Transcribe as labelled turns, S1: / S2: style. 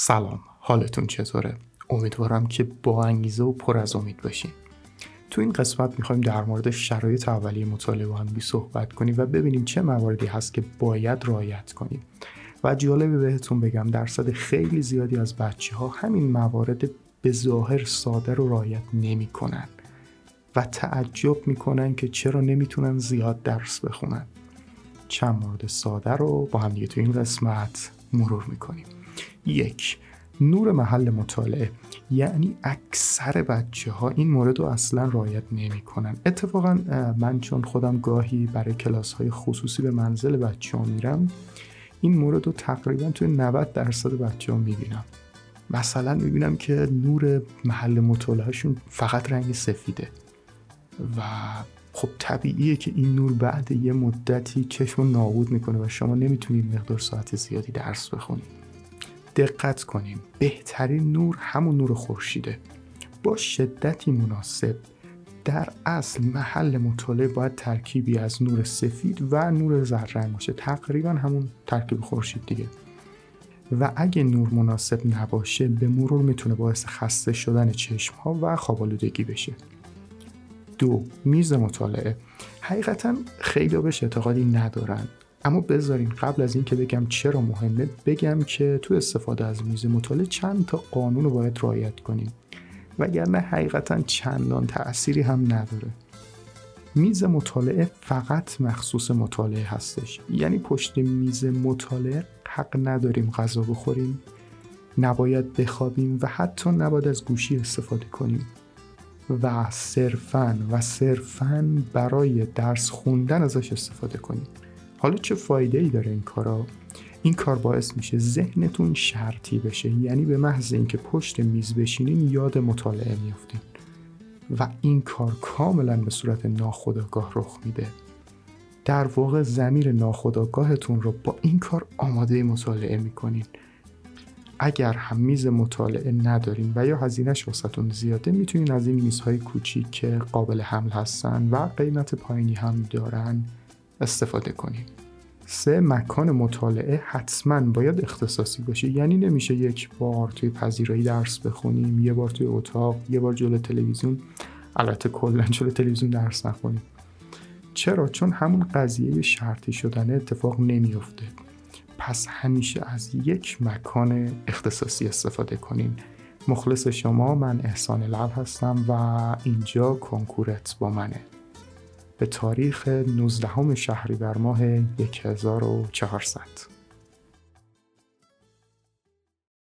S1: سلام حالتون چطوره؟ امیدوارم که با انگیزه و پر از امید باشین. تو این قسمت می‌خوایم در مورد شرایط اولیه مطالعه با هم صحبت کنیم و ببینیم چه مواردی هست که باید رعایت کنیم. و جالبه بهتون بگم درصد خیلی زیادی از بچه ها همین موارد به ظاهر ساده رو رعایت نمی‌کنن و تعجب می‌کنن که چرا نمی‌تونن زیاد درس بخونن. چند مورد ساده رو با هم دیگه تو این قسمت مرور می‌کنیم. یک. نور محل مطالعه. یعنی اکثر بچه ها این مورد رو اصلا رعایت نمی کنن اتفاقا من چون خودم گاهی برای کلاس های خصوصی به منزل بچه ها میرم این مورد رو تقریبا توی 90 درصد بچه ها می‌بینم. مثلا می‌بینم که نور محل مطالعهشون فقط رنگ سفیده. و خب طبیعیه که این نور بعد یه مدتی چشم نابود می‌کنه و شما نمی‌تونید مقدار ساعت زیادی درس بخونید دقت کنیم. بهترین نور همون نور خورشیده. با شدتی مناسب در اصل محل مطالعه باید ترکیبی از نور سفید و نور زرد باشه. تقریبا همون ترکیب خورشید دیگه. و اگه نور مناسب نباشه به مرور می‌تونه باعث خسته شدن چشم ها و خوابالودگی بشه. دو میز مطالعه. حقیقتا خیلی بهش اعتقادی ندارن. اما بذارین قبل از اینکه بگم چرا مهمه بگم که تو استفاده از میز مطالعه چند تا قانون رو باید رعایت کنیم. وگرنه حقیقتا چندان تأثیری هم نداره. میز مطالعه فقط مخصوص مطالعه هستش. یعنی پشت میز مطالعه حق نداریم غذا بخوریم نباید بخوابیم و حتی نباید از گوشی استفاده کنیم. و صرفا و صرفا برای درس خوندن ازش استفاده کنیم. حالا چه فایده ای داره این کارا؟ این کار باعث میشه ذهنتون شرطی بشه. یعنی به محض اینکه پشت میز بشینین یاد مطالعه میافتین. و این کار کاملا به صورت ناخودآگاه رخ میده. در واقع زمیر ناخودآگاهتون رو با این کار آماده مطالعه می‌کنین. اگر هم میز مطالعه ندارین و یا هزینهش واسهتون زیاده می‌تونین از این میزهای کوچیک که قابل حمل هستن و قیمت پایینی هم دارن استفاده کنیم سه مکان مطالعه حتما باید اختصاصی باشه. یعنی نمیشه یک بار توی پذیرایی درس بخونیم یه بار توی اتاق یه بار جلو تلویزیون. البته کلا جلو تلویزیون درس نخونیم. چرا؟ چون همون قضیه شرطی شدن اتفاق نمیافته. پس همیشه از یک مکان اختصاصی استفاده کنین. مخلص شما من احسان لب هستم و اینجا کنکورت با منه. به تاریخ 19 شهریور ماه 1400